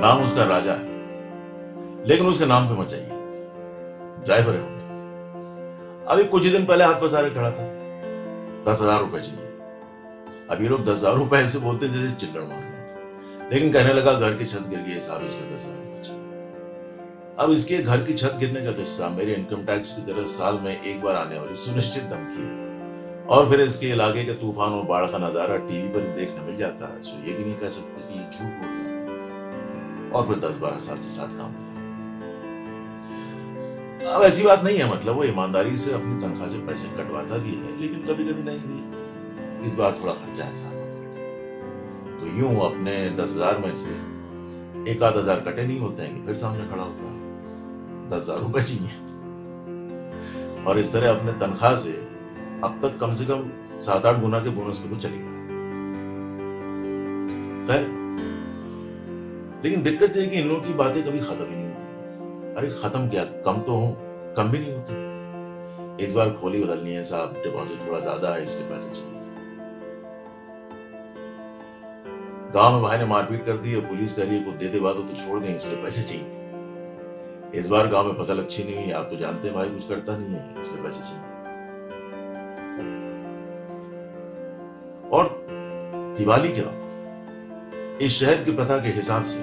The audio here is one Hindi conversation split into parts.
नाम उसका राजा है। लेकिन उसके नाम पे मत जाइए। ड्राइवर है अभी कुछ ही दिन पहले हाथ पसारे खड़ा था। दस हज़ार रुपए चाहिए। ये लोग दस हज़ार रुपए ऐसे बोलते जैसे चिल्लड़ मार रहे लेकिन कहने लगा घर की छत गिर गई साहब इसके दस हज़ार रुपए चाहिए। अब इसके घर की छत गिरने का किस्सा मेरे इनकम टैक्स की तरह साल में एक बार आने वाली सुनिश्चित धमकी है। और फिर इसके इलाके के तूफ़ान और बाढ़ का नज़ारा टीवी पर देखने मिल जाता है। सो ये भी नहीं कह सकते कि ये झूठ बोल और फिर दस बारह साल से साथ काम होता अब ऐसी बात नहीं है मतलब वो ईमानदारी से अपनी तनख्वाह से पैसे कटवाता भी है, लेकिन कभी कभी नहीं भी। इस बार थोड़ा खर्चा है साहब तो यूँ अपने दस हज़ार में से एक आध हज़ार कटे नहीं होते हैं कि फिर सामने खड़ा होता है। दस हज़ार रुपए चाहिए और इस तरह अपने तनख्वाह से अब तक कम से कम सात आठ गुना के बोनस पे तो चली। खैर लेकिन दिक्कत यह कि इन लोगों की बातें कभी खत्म ही नहीं होती। अरे खत्म क्या? कम तो हो, कम भी नहीं होती। इस बार खोली बदलनी है साहब डिपॉजिट थोड़ा ज़्यादा है, इसलिए पैसे चाहिए। गाँव में भाई ने मारपीट कर दी है पुलिस कह रही है को दे दे तो छोड़ दें, इसलिए पैसे चाहिए। इस बार गाँव में फ़सल अच्छी नहीं हुई, आप तो जानते हैं भाई, कुछ करता नहीं है, इसलिए पैसे चाहिए। और दिवाली के वक्त इस शहर की प्रथा के हिसाब से।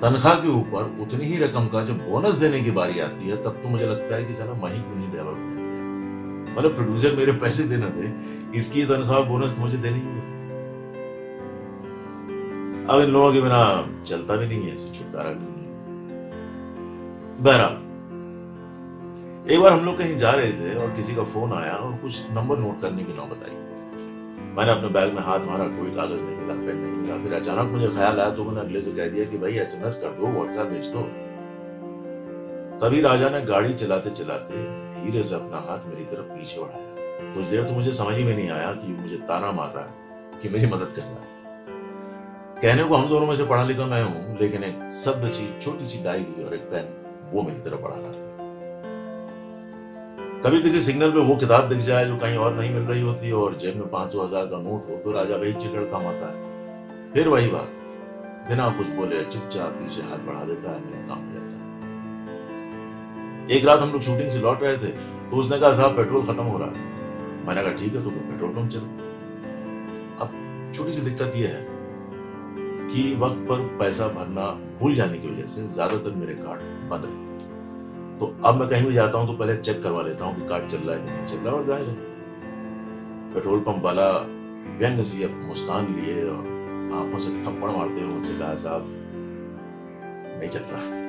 तनख्वाह के ऊपर उतनी ही रकम का जब बोनस देने की बारी आती है, तब तो मुझे लगता है कि साला मही क्यों नहीं हैं? मतलब प्रोड्यूसर मेरे पैसे देना दे, इसकी तनख्वाह बोनस मुझे देनी ही अब इन लोगों के बिना चलता भी नहीं है इसे छुटकारा भी नहीं बहरहाल, एक बार हम लोग कहीं जा रहे थे और किसी का फ़ोन आया और कुछ नंबर नोट करने की नौबत आई मैंने अपने बैग में हाथ मारा, कोई कागज़ नहीं मिला, पेन नहीं मिला। फिर अचानक मुझे ख्याल आया तो मैंने अगले से कह दिया कि भाई एसएमएस कर दो व्हाट्सएप भेज दो। तभी राजा ने गाड़ी चलाते चलाते धीरे से अपना हाथ मेरी तरफ़ पीछे बढ़ाया। कुछ देर तो मुझे समझ ही में नहीं आया कि मुझे ताना मार रहा है, कि मेरी मदद कर रहा है। कहने को हम दोनों में से पढ़ा लिखा मैं हूँ, लेकिन एक सभ्य सी, छोटी सी डायरी और एक पेन वो मेरी तरफ़ बढ़ा रहा कभी किसी सिग्नल पे वो किताब दिख जाए जो कहीं और नहीं मिल रही होती है और जेब में पाँच सौ हज़ार का नोट हो तो राजा भाई चिकड़ काम आता है। फिर वही बात, बिना कुछ बोले चुपचाप पीछे हाथ बढ़ा देता है काम जाता है। एक रात हम लोग शूटिंग से लौट रहे थे तो उसने कहा, साहब, पेट्रोल खत्म हो रहा है। मैंने कहा, ठीक है तो पेट्रोल पंप चलो। अब छोटी सी दिक्कत यह है कि वक्त पर पैसा भरना भूल जाने की वजह से ज़्यादातर मेरे कार्ड बंद रहते तो अब मैं कहीं भी जाता हूँ तो पहले चेक करवा लेता हूँ कि कार्ड चल रहा है कि नहीं चल रहा, और ज़ाहिर है। पेट्रोल पंप वाला व्यंग सी मुस्कान लिए और आँखों से थप्पड़ मारते हुए मुझसे कहा, साहब, नहीं चल रहा।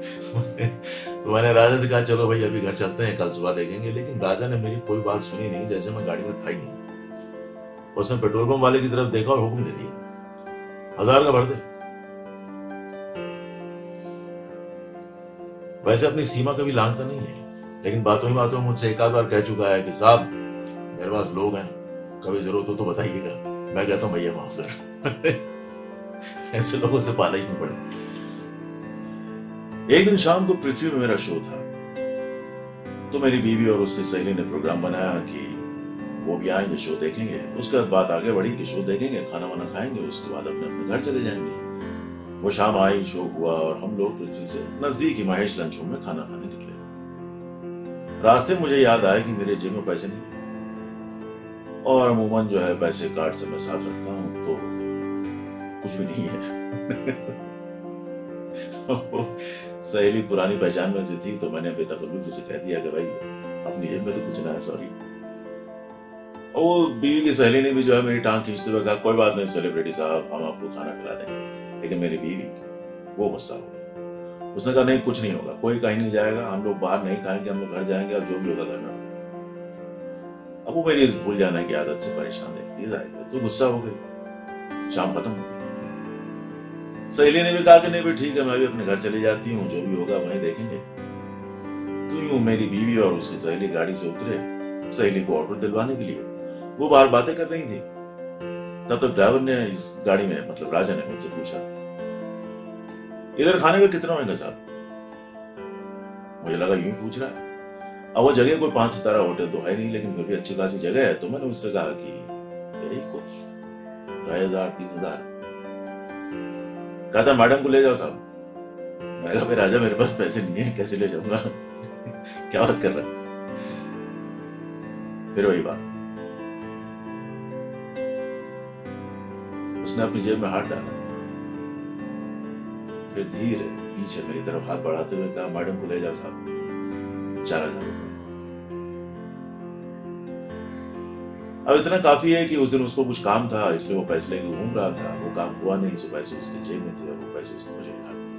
तो मैंने राजा से कहा, चलो भाई, अभी घर चलते हैं, कल सुबह देखेंगे। लेकिन राजा ने मेरी कोई बात सुनी नहीं, जैसे मैं गाड़ी में ही नहीं। उसने पेट्रोल पंप वाले की तरफ़ देखा और हुक्म दे दिया। हज़ार का भर दे। वैसे अपनी सीमा कभी लांगता नहीं है, लेकिन बातों ही बातों में मुझसे एक आध बार कह चुका है कि साहब, मेरे पास लोग हैं, कभी ज़रूरत हो तो बताइएगा। मैं कहता हूँ, भैया, माफ़ कर। ऐसे लोगों से पाला ही नहीं पड़े। एक दिन शाम को पृथ्वी में मेरा शो था। तो मेरी बीवी और उसकी सहेली ने प्रोग्राम बनाया कि वो भी आएँगे, शो देखेंगे। उसके बाद बात आगे बढ़ी कि शो देखेंगे, खाना वाना खाएँगे, उसके बाद अपने अपने घर चले जाएँगे। वो शाम आई, शो हुआ और हम लोग पृथ्वी से नज़दीक ही महेश लंच रूम में खाना खाने निकले। रास्ते मुझे याद आया कि मेरे जेब में पैसे नहीं। और अमूमन जो है पैसे कार्ड से मैं साथ रखता हूँ तो कुछ भी नहीं है। सहेली पुरानी पहचान में से थी तो मैंने बेतकल्लुफी से कह दिया कि भाई, अपनी जेब में तो कुछ ना है सॉरी और वो बीवी की सहेली ने भी जो है मेरी टांग खींचते हुए कहा, कोई बात नहीं सेलिब्रिटी साहब, हम आपको खाना खिला लेकिन मेरी बीवी, वो गुस्सा हो गई उसने कहा, नहीं, कुछ नहीं होगा, कोई कहीं नहीं जाएगा, हम लोग बाहर नहीं खाएँगे, हम लोग घर जाएँगे और जो भी होगा घर में अब वो मेरी इस भूल जाने की आदत से परेशान रहती है, ज़ाहिर तो गुस्सा हो गई। शाम खत्म हो गई। सहेली ने भी कहा कि, नहीं भी ठीक है, मैं भी अपने घर चली जाती हूँ, जो भी होगा वहीं देखेंगे। तो यूँ मेरी बीवी और उसकी सहेली गाड़ी से उतरे, सहेली को ऑर्डर दिलवाने के लिए। वो बाहर बातें कर रही थी। तब तक ड्राइवर ने इस गाड़ी में मतलब राजा ने मुझसे पूछा इधर खाने का कितना होगा साहब? मुझे लगा यूँ पूछ रहा है। अब वो जगह कोई पाँच सितारा होटल तो है नहीं, लेकिन फिर भी अच्छी खासी जगह है तो मैंने उससे कहा कि, यही कुछ ढाई हज़ार, तीन हज़ार। कहा था, मैडम को ले जाओ साहब। मैंने कहा राजा, मेरे पास पैसे नहीं है, कैसे ले जाऊँगा? क्या बात कर रहा है? फिर वही बात। उसने अपनी जेब में हाथ डाला। फिर धीरे पीछे मेरी तरफ़ हाथ बढ़ाते हुए कहा, मैडम को ले जाओ साहब। चार हज़ार रुपए अब इतना काफ़ी है कि उस दिन उसको कुछ काम था, इसलिए वो पैसे लेके घूम रहा था। वो काम हुआ नहीं सो पैसे उसके जेब में थे और वो पैसे उसने मुझे उधार दिए।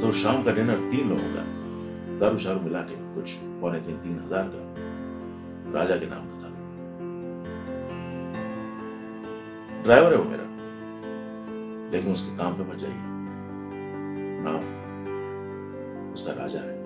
तो शाम का डिनर तीन लोगों का, दारू शारू मिला के, कुछ पौने तीन तीन हज़ार का, राजा के नाम का था। ड्राइवर है वो मेरा। लेकिन उसके काम पे मत जाइए। राम उसका राजा है।